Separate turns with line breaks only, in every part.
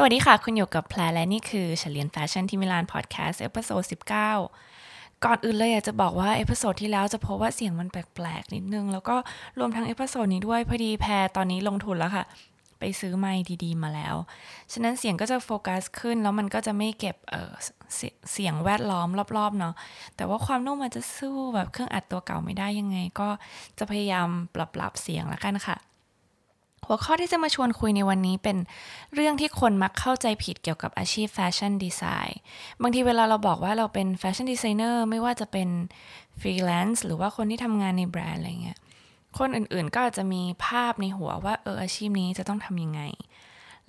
สวัสดีค่ะ คุณอยู่กับแพรและนี่คือนักเรียนแฟชั่นที่มิลานพอดแคสต์ episode 19ก่อนอื่นเลยอยากจะบอกว่า episode ที่แล้วจะพบว่าเสียงมันแปลกๆนิดนึง แล้วก็รวมทั้ง episode นี้ด้วยพอดีแพรตอนนี้ลงทุนแล้วค่ะ ไปซื้อไมค์ดีๆ มาแล้ว ฉะนั้นเสียงก็จะโฟกัสขึ้นแล้วมันก็จะไม่เก็บเสเสียงแวดล้อมรอบๆเนาะแต่ว่าความนุ่มมันจะสู้แบบเครื่องอัดตัวเก่าไม่ได้ยังไง ก็จะพยายามปรับๆเสียงแล้วกันค่ะ หัวข้อที่จะมาชวนคุยในวันนี้เป็นเรื่องที่คนมักเข้าใจผิดเกี่ยวกับอาชีพแฟชั่นดีไซน์บางทีเวลาเราบอกว่าเราเป็นแฟชั่นดีไซเนอร์ไม่ว่าจะเป็นฟรีแลนซ์หรือว่าคนที่ทำงานในแบรนด์อะไรเงี้ยคนอื่นๆก็อาจจะมีภาพในหัวว่าเอออาชีพนี้จะต้องทำยังไง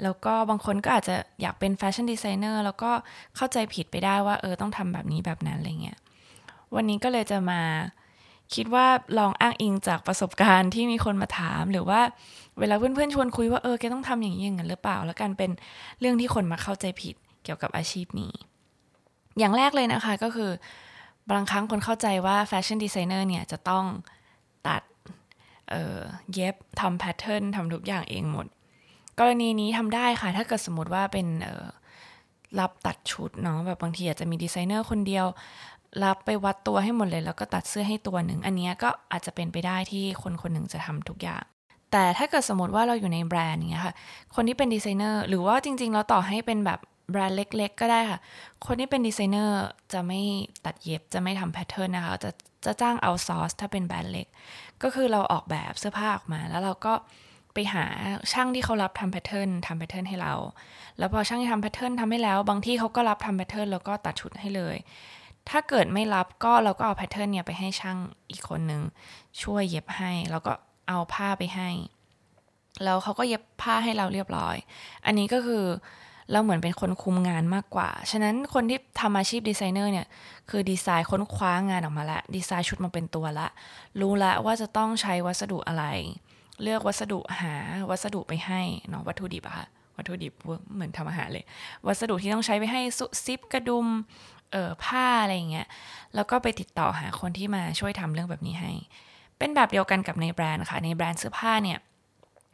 แล้วก็บางคนก็อาจจะอยากเป็นแฟชั่นดีไซเนอร์แล้วก็เข้าใจผิดไปได้ว่าเออต้องทำแบบนี้แบบนั้นอะไรเงี้ยวันนี้ก็เลยจะมา คิดว่าลองอ้างอิงจากประสบการณ์ที่มีคนมาถาม หรือว่าเวลาเพื่อนๆชวนคุยว่าเออแกต้องทำอย่างนี้อย่างนั้นหรือเปล่า แล้วกันเป็นเรื่องที่คนมาเข้าใจผิดเกี่ยวกับอาชีพนี้ อย่างแรกเลยนะคะก็คือบางครั้งคนเข้าใจว่าแฟชั่นดีไซเนอร์เนี่ยจะต้องตัดเเย็บทำแพทเทิร์นทำทุกอย่างเองหมด กรณีนี้ทำได้ค่ะถ้าเกิดสมมติว่าเป็นรับตัดชุดเนาะแบบบางทีอาจจะมีดีไซเนอร์คนเดียว รับไปวัดตัวให้หมดเลย แล้วก็ตัดเสื้อให้ตัวหนึ่ง อันนี้ก็อาจจะเป็นไปได้ที่คนคนหนึ่งจะทำทุกอย่าง แต่ถ้าเกิดสมมติว่าเราอยู่ในแบรนด์เงี้ยค่ะ คนที่เป็นดีไซเนอร์หรือว่าจริง ๆ เราต่อให้เป็นแบบแบรนด์เล็ก ๆ ก็ได้ค่ะ คนที่เป็นดีไซเนอร์จะไม่ตัดเย็บจะไม่ทำแพทเทิร์นนะคะ จะจะจ้าง outsource ถ้าเป็นแบรนด์เล็ก ก็คือเราออกแบบเสื้อผ้าออกมา แล้วเราก็ไปหาช่างที่เขารับทำแพทเทิร์นทำแพทเทิร์นให้เรา แล้วพอช่างที่ทำแพทเทิร์นทำให้แล้ว บางที่เขาก็รับทำแพทเทิร์นแล้วก็ตัดชุดให้เลย ถ้าเกิดไม่รับก็เราก็เอาแพทเทิร์นเนี่ยไปให้ช่างอีกคนหนึ่งช่วยเย็บให้ แล้วก็เอาผ้าไปให้ แล้วเขาก็เย็บผ้าให้เราเรียบร้อย อันนี้ก็คือเราเหมือนเป็นคนคุมงานมากกว่า ฉะนั้นคนที่ทำอาชีพดีไซเนอร์เนี่ย คือดีไซน์ค้นคว้างานออกมาละ ดีไซน์ชุดมาเป็นตัวละ รู้ละว่าจะต้องใช้วัสดุอะไร เลือกวัสดุหาวัสดุไปให้เนาะวัตถุดิบอะค่ะ วัตถุดิบเหมือนทำอาหารเลย วัสดุที่ต้องใช้ไปให้ซิปกระดุม เออผ้าอะไรอย่างเงี้ยแล้วก็ไปติดต่อหาคนที่มาช่วยทำเรื่องแบบนี้ให้ เป็นแบบเดียวกันกับในแบรนด์ค่ะในแบรนด์เสื้อผ้าเนี่ย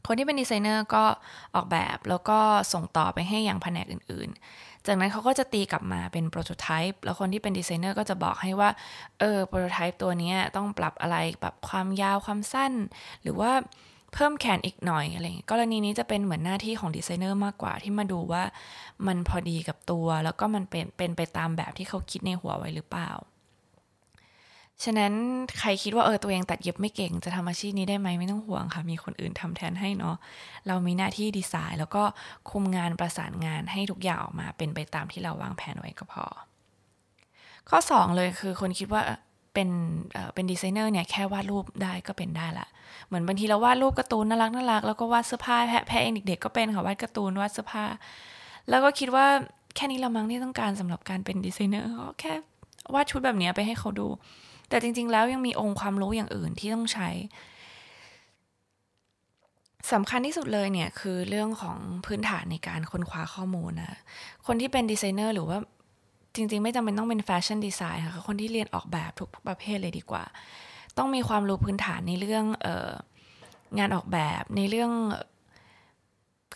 คนที่เป็นดีไซเนอร์ก็ออกแบบแล้วก็ส่งต่อไปให้อย่างแผนกอื่นๆ จากนั้นเขาก็จะตีกลับมาเป็น prototype แล้วคนที่เป็นดีไซเนอร์ก็จะบอกให้ว่า เออ prototype ตัวนี้ต้องปรับอะไรปรับความยาวความสั้น หรือว่า เพิ่มแขนอีกหน่อยอะไรเงี้ยกรณีนี้จะเป็นเหมือนหน้าที่ของดีไซเนอร์มากกว่าที่มาดูว่ามันพอดีกับตัว แล้วก็มันเป็นเป็นไปตามแบบที่เขาคิดในหัวไว้หรือเปล่า ฉะนั้นใครคิดว่าเออตัวเองตัดเย็บไม่เก่งจะทำอาชีพนี้ได้ไหมไม่ต้องห่วงค่ะ มีคนอื่นทำแทนให้เนาะเรามีหน้าที่ดีไซน์ แล้วก็คุมงานประสานงานให้ทุกอย่างออกมาเป็นไปตามที่เราวางแผนไว้ก็พอ ข้อ 2 เลยคือคนคิดว่า เป็นเป็นดีไซเนอร์เนี่ยแค่วาดรูปได้ก็เป็นได้ละ เหมือนบางทีเราวาดรูปการ์ตูนน่ารักน่ารักแล้วก็วาดเสื้อผ้าแพรแพรเองเด็กๆก็เป็นค่ะวาดการ์ตูนวาดเสื้อผ้า แล้วก็คิดว่าแค่นี้ละมั้งที่ต้องการสำหรับการเป็นดีไซเนอร์ก็แค่วาดชุดแบบนี้ไปให้เขาดู แต่จริง ๆ แล้วยังมีองค์ความรู้อย่างอื่นที่ต้องใช้สำคัญที่สุดเลยเนี่ยคือเรื่องของพื้นฐานในการค้นคว้าข้อมูลนะ คนที่เป็นดีไซเนอร์หรือว่า จริง ๆ ไม่จำเป็นต้องเป็นแฟชั่นดีไซน์ค่ะคนที่เรียนออกแบบทุกประเภทเลยดีกว่า ต้องมีความรู้พื้นฐานในเรื่องอองานออกแบบในเรื่อง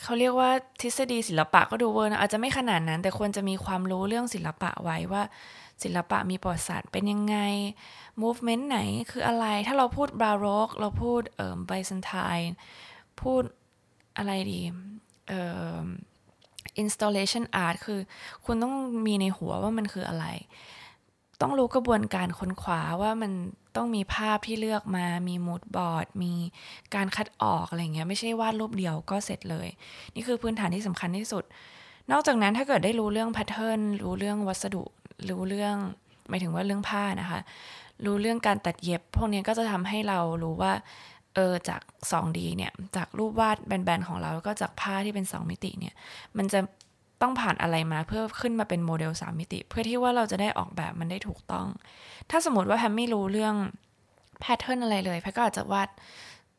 เขาเรียกว่าทฤษฎีศิลปะก็ดูเวอร์นะอาจจะไม่ขนาดนั้น แต่ควรจะมีความรู้เรื่องศิลปะไว้ว่า ศิลปะมีประวัติศาสตร์เป็นยังไง movement ไหนคืออะไร ถ้าเราพูดบาโรกเราพูดเอ่อ Byzantine พูดอะไรดีเอ่อ installation art คือคุณต้องมีในหัวว่ามันคืออะไร ต้องรู้กระบวนการค้นคว้าว่ามันต้องมีภาพที่เลือกมา มีมูดบอร์ด มีการคัดออกอะไรเงี้ย ไม่ใช่วาดรูปเดียวก็เสร็จเลย นี่คือพื้นฐานที่สำคัญที่สุด นอกจากนั้นถ้าเกิดได้รู้เรื่องแพทเทิร์น รู้เรื่องวัสดุ รู้เรื่อง หมายถึงว่าเรื่องผ้านะคะ รู้เรื่องการตัดเย็บ พวกนี้ก็จะทำให้เรารู้ว่า เออจาก 2D เนี่ยจากรูปวาดแบนๆของเราแล้วก็จากผ้าที่เป็น 2 มิติเนี่ยมันจะต้องผ่านอะไรมาเพื่อขึ้นมาเป็นโมเดล 3 มิติ เพื่อที่ว่าเราจะได้ออกแบบมันได้ถูกต้อง ถ้าสมมติว่าแพรไม่รู้เรื่องแพทเทิร์นอะไรเลยแพรก็อาจจะวาด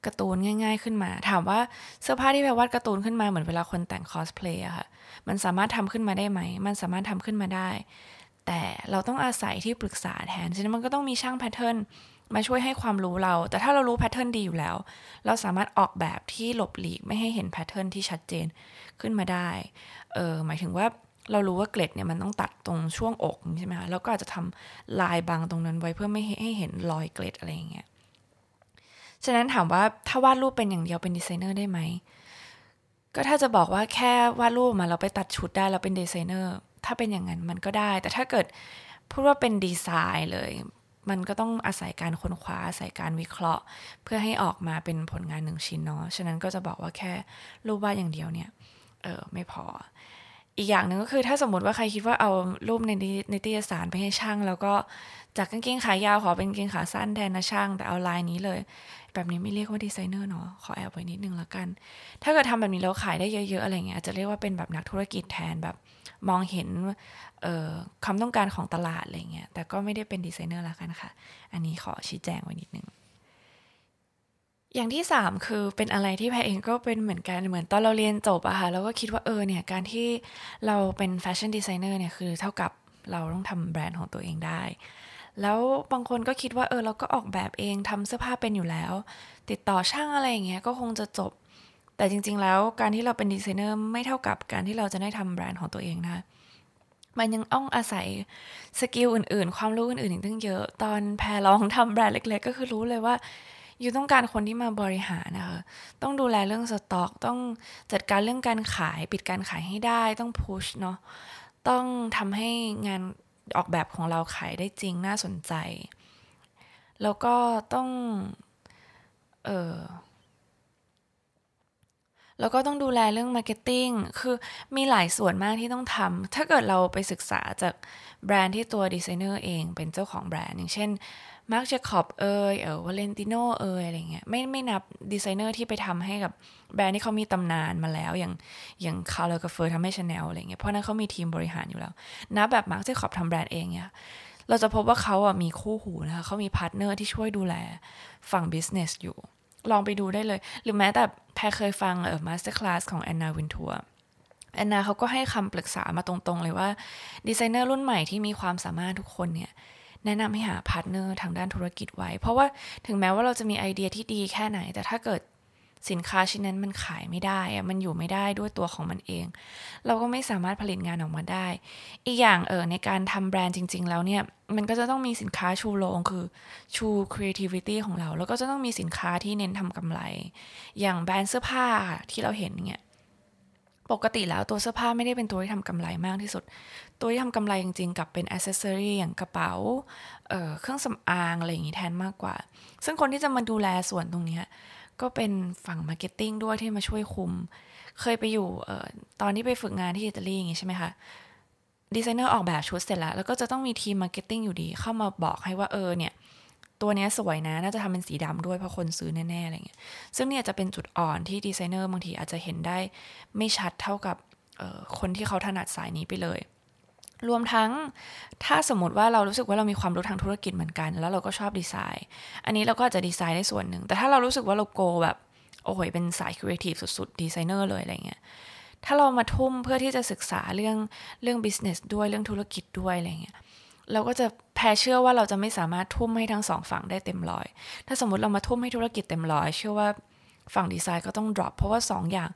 การ์ตูนง่าย ๆ ขึ้นมา ถามว่าเสื้อผ้าที่แพรวาดการ์ตูนขึ้นมาเหมือนเวลาคนแต่งคอสเพลย์อะค่ะมันสามารถทำขึ้นมาได้ไหม มันสามารถทำขึ้นมาได้ แต่เราต้องอาศัยที่ปรึกษาแทนฉะนั้นมันก็ต้องมีช่างแพทเทิร์น มาช่วยให้ความรู้เรา แต่ถ้าเรารู้แพทเทิร์นดีอยู่แล้ว เราสามารถออกแบบที่หลบหลีกไม่ให้เห็นแพทเทิร์นที่ชัดเจนขึ้นมาได้ เออหมายถึงว่าเรารู้ว่าเกล็ดเนี่ยมันต้องตัดตรงช่วงอกใช่ไหมคะแล้วก็อาจจะทำลายบังตรงนั้นไว้เพื่อไม่ให้เห็นรอยเกล็ดอะไรอย่างเงี้ย ฉะนั้นถามว่าถ้าวาดรูปเป็นอย่างเดียวเป็นดีไซเนอร์ได้ไหม ก็ถ้าจะบอกว่าแค่วาดรูปมาเราไปตัดชุดได้เราเป็นดีไซเนอร์ ถ้าเป็นอย่างนั้นมันก็ได้ แต่ถ้าเกิดพูดว่าเป็นดีไซน์เลย มันก็ต้องอาศัยการค้นคว้าอาศัยการวิเคราะห์ เพื่อให้ออกมาเป็นผลงานหนึ่งชิ้นเนาะฉะนั้นก็จะบอกว่าแค่รูปวาดอย่างเดียวเนี่ยเออไม่พอ อีกอย่างหนึ่งก็คือถ้าสมมติว่าใครคิดว่าเอารูปในในติยสารไปให้ช่าง แล้วก็จากกางเกงขายาวขอเป็นกางเกงขาสั้นแทนนะช่าง แต่เอาลายนี้เลย แบบนี้ไม่เรียกว่าดีไซเนอร์เนาะขอแอบไว้นิดนึงแล้วกัน ถ้าเกิดทำแบบนี้แล้วขายได้เยอะ ๆ อะไรเงี้ยจะเรียกว่าเป็นแบบนักธุรกิจแทนแบบมองเห็นความต้องการของตลาดอะไรเงี้ยแต่ก็ไม่ได้เป็นดีไซเนอร์แล้วกันค่ะ อันนี้ขอชี้แจงไว้นิดนึง อย่างที่สามคือเป็นอะไรที่แพรเองก็เป็นเหมือนกันเหมือนตอนเราเรียนจบอะค่ะเราก็คิดว่าเออเนี่ยการที่เราเป็นแฟชั่นดีไซเนอร์เนี่ยคือเท่ากับเราต้องทำแบรนด์ของตัวเองได้ แล้วบางคนก็คิดว่าเออเราก็ออกแบบเองทำเสื้อผ้าเป็นอยู่แล้ว ติดต่อช่างอะไรอย่างเงี้ยก็คงจะจบ แต่จริง ๆ แล้วการที่เราเป็นดีไซเนอร์ไม่เท่ากับการที่เราจะได้ทำแบรนด์ของตัวเองนะมันยังต้องอาศัย skill อื่น ๆ ความรู้อื่นๆอีกตั้งเยอะ ตอนแพรลองทำแบรนด์เล็ก ๆ ก็คือรู้เลยว่า you ต้องการคนที่มาบริหารนะคะ ต้องดูแลเรื่องสต็อก ต้องจัดการเรื่องการขาย ปิดการขายให้ได้ ต้อง push เนาะ ต้องทำให้งานออกแบบของเราขายได้จริงน่าสนใจ แล้วก็ต้อง เออ แล้วก็ต้องดูแลเรื่อง marketing คือมีหลายส่วนมากที่ต้องทำถ้าเกิดเราไปศึกษาจากแบรนด์ที่ตัวดีไซเนอร์เองเป็นเจ้าของแบรนด์ อย่างเช่นมาร์คเจคอบเอยเออวาเลนติโนเอยอะไรเงี้ยไม่ไม่นับดีไซเนอร์ที่ไปทำให้กับแบรนด์ที่เขามีตำนานมาแล้ว อย่างอย่างคาร์ลลาเกอร์เฟลด์ทำให้ชาแนลอะไรเงี้ยเพราะนั้นเขามีทีมบริหารอยู่แล้วนับแบบมาร์คเจคอบทำแบรนด์เองเนี่ยเราจะพบว่าเขาอะมีคู่หูนะคะเขามี partner ที่ช่วยดูแลฝั่ง business อยู่ ลองไปดูได้เลย หรือแม้แต่แพรเคยฟังเออ masterclass ของแอนนาวินทัวแอนนาเขาก็ให้คำปรึกษามาตรงๆเลยว่า ดีไซเนอร์รุ่นใหม่ที่มีความสามารถทุกคนเนี่ยแนะนำให้หา partner ทางด้านธุรกิจไว้ เพราะว่าถึงแม้ว่าเราจะมีไอเดียที่ดีแค่ไหน แต่ถ้าเกิด สินค้าชิ้นนั้นมันขายไม่ได้อะมันอยู่ไม่ได้ด้วยตัวของมันเอง เราก็ไม่สามารถผลิตงานออกมาได้ อีกอย่างเออในการทำแบรนด์จริง ๆ แล้วเนี่ย มันก็จะต้องมีสินค้าชูโรงคือชู creativity ของเรา แล้วก็จะต้องมีสินค้าที่เน้นทำกำไร อย่างแบรนด์เสื้อผ้าที่เราเห็นเนี่ยปกติแล้วตัวเสื้อผ้าไม่ได้เป็นตัวที่ทำกำไรมากที่สุด ตัวที่ทำกำไรจริงๆ กับเป็นอ c เซสซอรีอย่างกระเป๋าเเครื่องสำอางอะไรอย่างนี้แทนมากกว่า ซึ่งคนที่จะมาดูแลส่วนตรงนี้ ก็เป็นฝั่ง marketing ด้วยที่มาช่วยคุม เคยไปอยู่ออตอนที่ไปฝึกงานที่อิตาลีอย่างนี้ใช่ไหมคะดีไซเนอร์ออกแบบชุดเสร็จแล้ว แล้วก็จะต้องมีทีม marketing อยู่ดี เข้ามาบอกให้ว่าเออเนี่ย ตัวนี้สวยนะ น่าจะทำเป็นสีดำด้วยเพราะคนซื้อแน่ๆอะไรเงี้ยซึ่งเนี่ยจะเป็นจุดอ่อนที่ดีไซเนอร์บางทีอาจจะเห็นได้ไม่ชัดเท่ากับคนที่เขาถนัดสายนี้ไปเลย รวมทั้งถ้าสมมติว่าเรารู้สึกว่าเรามีความรู้ทางธุรกิจเหมือนกัน แล้วเราก็ชอบดีไซน์ อันนี้เราก็อาจจะดีไซน์ได้ส่วนหนึ่ง แต่ถ้าเรารู้สึกว่าเราโกแบบ โอ้โหเป็นสายครีเอทีฟสุดๆดีไซเนอร์เลยอะไรเงี้ยถ้าเรามาทุ่มเพื่อที่จะศึกษาเรื่องเรื่อง business ด้วยเรื่องธุรกิจด้วยอะไรเงี้ยเราก็จะแพรเชื่อว่าเราจะไม่สามารถทุ่มให้ทั้งสองฝั่งได้เต็มร้อย ถ้าสมมติเรามาทุ่มให้ธุรกิจเต็มร้อย เชื่อว่าฝั่งดีไซน์ก็ต้อง drop เพราะว่า2 อย่าง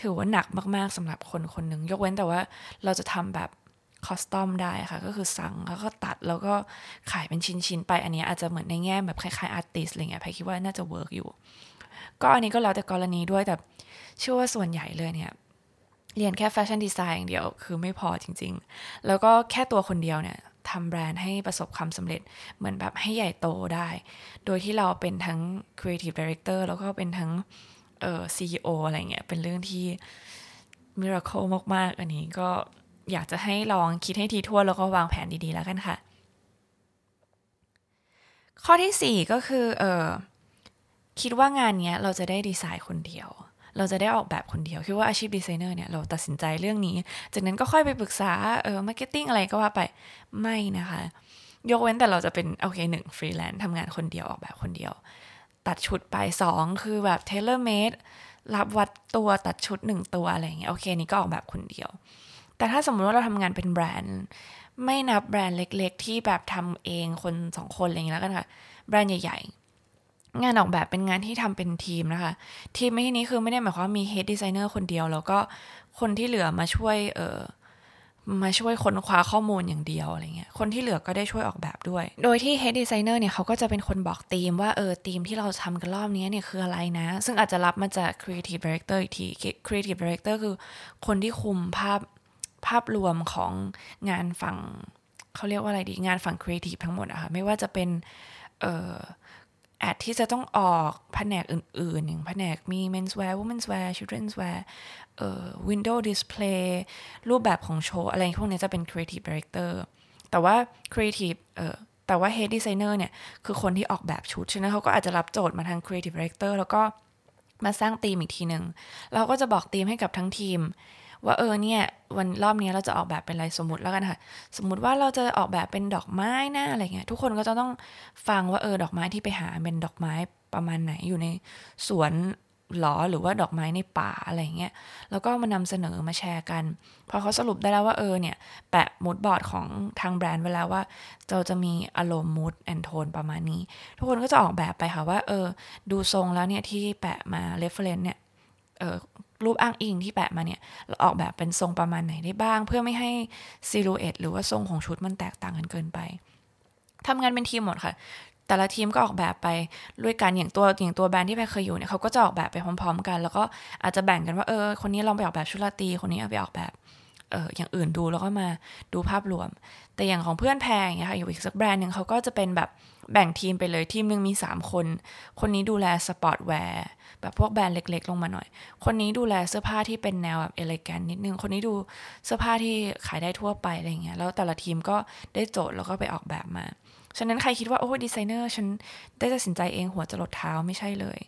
ถือว่าหนักมากๆสำหรับคนคนหนึ่งยกเว้นแต่ว่าเราจะทำแบบ custom ได้ค่ะ ก็คือสั่งแล้วก็ตัดแล้วก็ขายเป็นชิ้น ๆ ไปอันนี้อาจจะเหมือนในแง่แบบคล้ายๆ artist อะไรเงี้ยพี่คิดว่าน่าจะ work อยู่ ก็อันนี้ก็แล้วแต่กรณีด้วยแต่เชื่อว่าส่วนใหญ่เลยเนี่ยเรียนแค่แฟชั่นดีไซน์อย่างเดียวคือไม่พอจริง ๆ แล้วก็แค่ตัวคนเดียวเนี่ยทำแบรนด์ให้ประสบความสำเร็จเหมือนแบบให้ใหญ่โตได้ โดยที่เราเป็นทั้ง Creative Director แล้วก็เป็นทั้งเอ่อ CEO อะไรเงี้ย เป็นเรื่องที่ miracle มาก ๆ อันนี้ก็ อยากจะให้ลองคิดให้ถี่ถ้วนแล้วก็วางแผนดีๆแล้วกันค่ะ ข้อที่ 4 ก็คือเออคิดว่างานนี้เราจะได้ดีไซน์คนเดียว เราจะได้ออกแบบคนเดียว คิดว่าอาชีพดีไซเนอร์เนี่ยเราตัดสินใจเรื่องนี้ จากนั้นก็ค่อยไปปรึกษาเออ marketing อะไรก็ว่าไปไม่นะคะ ยกเว้นแต่เราจะเป็นโอเคหนึ่งฟรีแลนซ์ทำงานคนเดียวออกแบบคนเดียว ตัดชุดไปสองคือแบบ tailor-madeรับวัดตัวตัดชุดหนึ่งตัวอะไรอย่างเงี้ยโอเคนี่ก็ออกแบบคนเดียว แต่ถ้าสมมติว่าเราทำงานเป็นแบรนด์ ไม่นับแบรนด์เล็ก ๆ ที่แบบทำเองคนสองคนอะไรอย่างเงี้ยแล้วกันค่ะ แบรนด์ใหญ่ ๆ งานออกแบบเป็นงานที่ทำเป็นทีมนะคะ ทีมในที่นี้คือไม่ได้หมายความว่ามีเฮดดีไซเนอร์คนเดียว แล้วก็คนที่เหลือมาช่วยเออมาช่วยค้นคว้าข้อมูลอย่างเดียวอะไรเงี้ย คนที่เหลือก็ได้ช่วยออกแบบด้วย โดยที่ Head Designer เนี่ยเขาก็จะเป็นคนบอกธีมว่าเออธีมที่เราทำกันรอบนี้เนี่ยคืออะไรนะ ซึ่งอาจจะรับมาจาก Creative Director อีกที Creative Director คือคนที่คุมภาพ ภาพรวมของงานฝั่งเขาเรียกว่าอะไรดี งานฝั่ง Creative ทั้งหมดอะค่ะไม่ว่าจะเป็นเอ่อแอดที่จะต้องออกแผนกอื่นๆ อย่างแผนกมี menswear womenswear childrenswear เอ่อ window display รูปแบบของโชว์ อะไรพวกนี้จะเป็น creative director แต่ว่า creative เอ่อแต่ว่า head designer เนี่ย คือคนที่ออกแบบชุด ฉะนั้นเขาก็อาจจะรับโจทย์มาทาง creative director แล้วก็มาสร้างธีมอีกทีหนึ่ง เราก็จะบอกธีมให้กับทั้งทีม ว่าเออเนี่ยวันรอบนี้เราจะออกแบบเป็นอะไรสมมติแล้วกันค่ะ สมมติว่าเราจะออกแบบเป็นดอกไม้นะอะไรเงี้ยทุกคนก็จะต้องฟังว่าเออดอกไม้ที่ไปหาเป็นดอกไม้ประมาณไหนอยู่ในสวนหรอหรือว่าดอกไม้ในป่าอะไรเงี้ย แล้วก็มานำเสนอมาแชร์กัน พอเขาสรุปได้แล้วว่าเออเนี่ย แปะมูดบอร์ดของทางแบรนด์ไว้แล้วว่าเราจะมีอารมณ์มูดแอนโทนประมาณนี้ ทุกคนก็จะออกแบบไปค่ะว่า เออ ดูทรงแล้วเนี่ยที่แปะมา reference เนี่ยเออ รูปอ้างอิงที่แปะมาเนี่ยเราออกแบบเป็นทรงประมาณไหนได้บ้าง เพื่อไม่ให้ silhouette หรือว่าทรงของชุดมันแตกต่างกันเกินไปทำงานเป็นทีมหมดค่ะ แต่ละทีมก็ออกแบบไปด้วยกันอย่างตัวอย่างตัวแบรนด์ที่แพรเคยอยู่เนี่ยเขาก็จะออกแบบไปพร้อม ๆ กัน แล้วก็อาจจะแบ่งกันว่าเออคนนี้ลองไปออกแบบชุดราตรีคนนี้เอาไปออกแบบ เอออย่างอื่นดูแล้วก็มาดูภาพรวม แต่อย่างของเพื่อนแพรอย่างเงี้ยค่ะอยู่อีกสักแบรนด์หนึ่งเขาก็จะเป็นแบบแบ่งทีมไปเลยทีมหนึ่งมี 3 คน คนนี้ดูแล sportswear แบบพวกแบรนด์เล็ก ๆ ลงมาหน่อย คนนี้ดูแลเสื้อผ้าที่เป็นแนวแบบ elegant นิดนึง คนนี้ดูเสื้อผ้าที่ขายได้ทั่วไปอะไรเงี้ย แล้วแต่ละทีมก็ได้โจทย์แล้วก็ไปออกแบบมา ฉะนั้นใครคิดว่า โอ้ดีไซเนอร์ฉันได้ตัดสินใจเองหัวจรดเท้าไม่ใช่เลย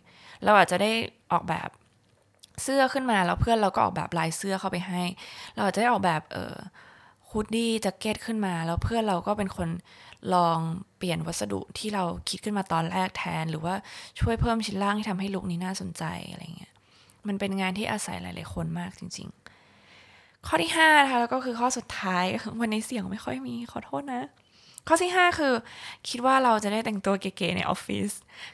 เราอาจจะได้ออกแบบ เสื้อขึ้นมาแล้วเพื่อนเราก็ออกแบบลายเสื้อเข้าไปให้ เราอาจจะได้ออกแบบเออฮูดดี้แจ็คเก็ตขึ้นมา แล้วเพื่อนเราก็เป็นคนลองเปลี่ยนวัสดุที่เราคิดขึ้นมาตอนแรกแทน หรือว่าช่วยเพิ่มชิ้นล่างที่ทำให้ลุคนี้น่าสนใจอะไรเงี้ยมันเป็นงานที่อาศัยหลาย ๆ คนมากจริง ๆ ข้อที่5นะคะแล้วก็คือข้อสุดท้ายวันนี้เสียงไม่ค่อยมีขอโทษนะ ข้อที่ 5 คือ คิดว่าเราจะได้แต่งตัวเก๋ๆในออฟฟิศ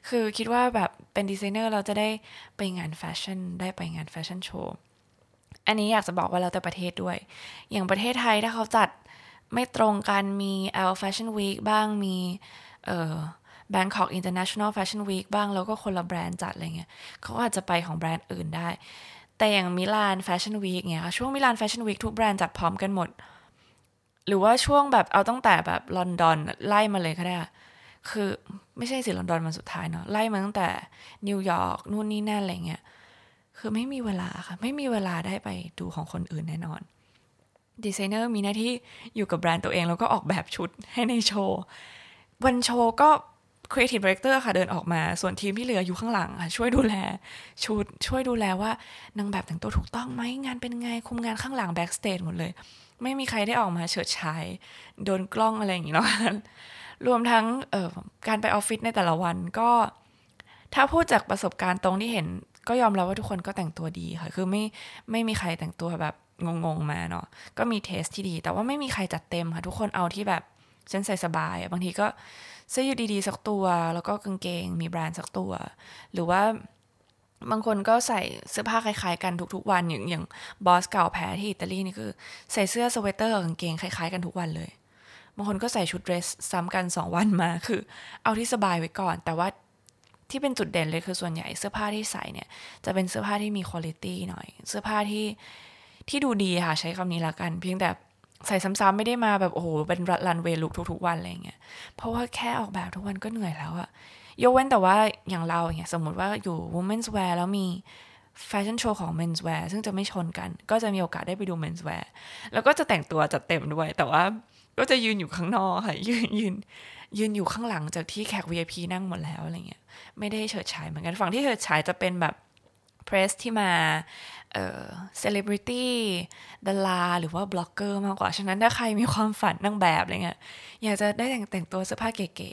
คือคิดว่าแบบเป็นดีไซเนอร์เราจะได้ไปงานแฟชั่น ได้ไปงานแฟชั่นโชว์ อันนี้อยากจะบอกว่าแล้วแต่ประเทศด้วย อย่างประเทศไทยถ้าเขาจัดไม่ตรงกันมี L Fashion Week บ้างมีเอ่อ Bangkok International Fashion Week บ้าง แล้วก็คนละแบรนด์จัดอะไรเงี้ยเขาอาจจะไปของแบรนด์อื่นได้ แต่อย่างมิลาน Fashion Week เงี้ยช่วงมิลาน Fashion Week ทุกแบรนด์จัดพร้อมกันหมด หรือว่าช่วงแบบเอาตั้งแต่แบบลอนดอนไล่มาเลยก็ได้ คือไม่ใช่สิลอนดอนมาสุดท้ายเนาะไล่มาตั้งแต่นิวยอร์กนู่นนี่นั่นอะไรเงี้ยคือไม่มีเวลาค่ะ ไม่มีเวลาได้ไปดูของคนอื่นแน่นอนดีไซเนอร์มีหน้าที่อยู่กับแบรนด์ตัวเอง แล้วก็ออกแบบชุดให้ในโชว์ วันโชว์ก็ Creative Director ค่ะเดินออกมา ส่วนทีมที่เหลืออยู่ข้างหลังค่ะช่วยดูแลชุดช่วยดูแลว่านางแบบแต่งตัวถูกต้องไหมงานเป็นไง คุมงานข้างหลัง backstage หมดเลย ไม่มีใครได้ออกมาเฉิดฉายโดนกล้องอะไรอย่างนี้เนาะรวมทั้งการไปออฟฟิศในแต่ละวันก็ ถ้าพูดจากประสบการณ์ตรงที่เห็น ก็ยอมรับว่าทุกคนก็แต่งตัวดีค่ะ คือไม่ไม่มีใครแต่งตัวแบบงงๆมาเนาะก็มีเทสที่ดี แต่ว่าไม่มีใครจัดเต็มค่ะ ทุกคนเอาที่แบบฉันใส่สบาย บางทีก็เสื้อยืดดีๆสักตัว แล้วก็กางเกง มีแบรนด์สักตัว หรือว่า บางคนก็ใส่เสื้อผ้าคล้ายๆกันทุกๆวันอย่างอย่างบอสเก่าแพ้ที่อิตาลีนี่คือ ใส่เสื้อสเวตเตอร์กางเกงคล้ายๆกันทุกวันเลย บางคนก็ใส่ชุดเดรสซ้ำกันสองวันมาคือ เอาที่สบายไว้ก่อน แต่ว่าที่เป็นจุดเด่นเลยคือส่วนใหญ่เสื้อผ้าที่ใส่เนี่ย จะเป็นเสื้อผ้าที่มีคุณภาพหน่อย เสื้อผ้าที่ที่ดูดีค่ะใช้คำนี้ละกัน เพียงแต่ใส่ซ้ำๆไม่ได้มาแบบโอ้โหเป็นรันเวย์ลุกทุกๆวันอะไรเงี้ยเพราะว่าแค่ออกแบบทุกวันก็เหนื่อยแล้วอะ ยกเว้นแต่ว่าอย่างเราเนี่ยสมมติว่าอยู่ women's wear แล้วมีแฟชั่นโชว์ของ men's wear ซึ่งจะไม่ชนกัน ก็จะมีโอกาสได้ไปดู men's wear แล้วก็จะแต่งตัวจัดเต็มด้วย แต่ว่าก็จะยืนอยู่ข้างนอกค่ะ ยืนยืนยืนอยู่ข้างหลังจากที่แขก VIP นั่งหมดแล้วอะไรเงี้ยไม่ได้เฉิดฉายเหมือนกันฝั่งที่เฉิดฉายจะเป็นแบบ press ที่มาเอ่อเซเลบริตี้ดาราหรือว่าบล็อกเกอร์มากกว่า ฉะนั้นถ้าใครมีความฝันนั่งแบบอะไรเงี้ยอยากจะได้แต่งแต่งตัวเสื้อผ้าเก๋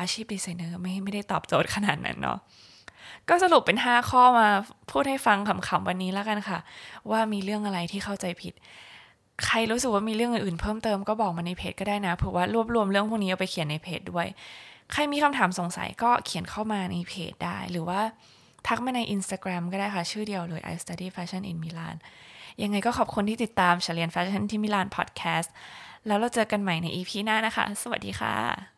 อาชีพดีไซเนอร์ไม่ไม่ได้ตอบโจทย์ขนาดนั้นเนาะก็สรุปเป็น 5 ข้อมาพูดให้ฟังขำๆวันนี้แล้วกันค่ะ ว่ามีเรื่องอะไรที่เข้าใจผิด ใครรู้สึกว่ามีเรื่องอื่นๆเพิ่มเติมก็บอกมาในเพจก็ได้นะเผื่อว่ารวบรวมเรื่องพวกนี้เอาไปเขียนในเพจด้วย ใครมีคำถามสงสัยก็เขียนเข้ามาในเพจได้ หรือว่าทักมาใน Instagram ก็ได้ค่ะ ชื่อเดียวเลย I study fashion in Milan ยังไงก็ขอบคุณที่ติดตามเฉลียนแฟชั่นที่มิลานพอดแคสต์แล้วเราเจอกันใหม่ใน EP หน้านะคะ สวัสดีค่ะ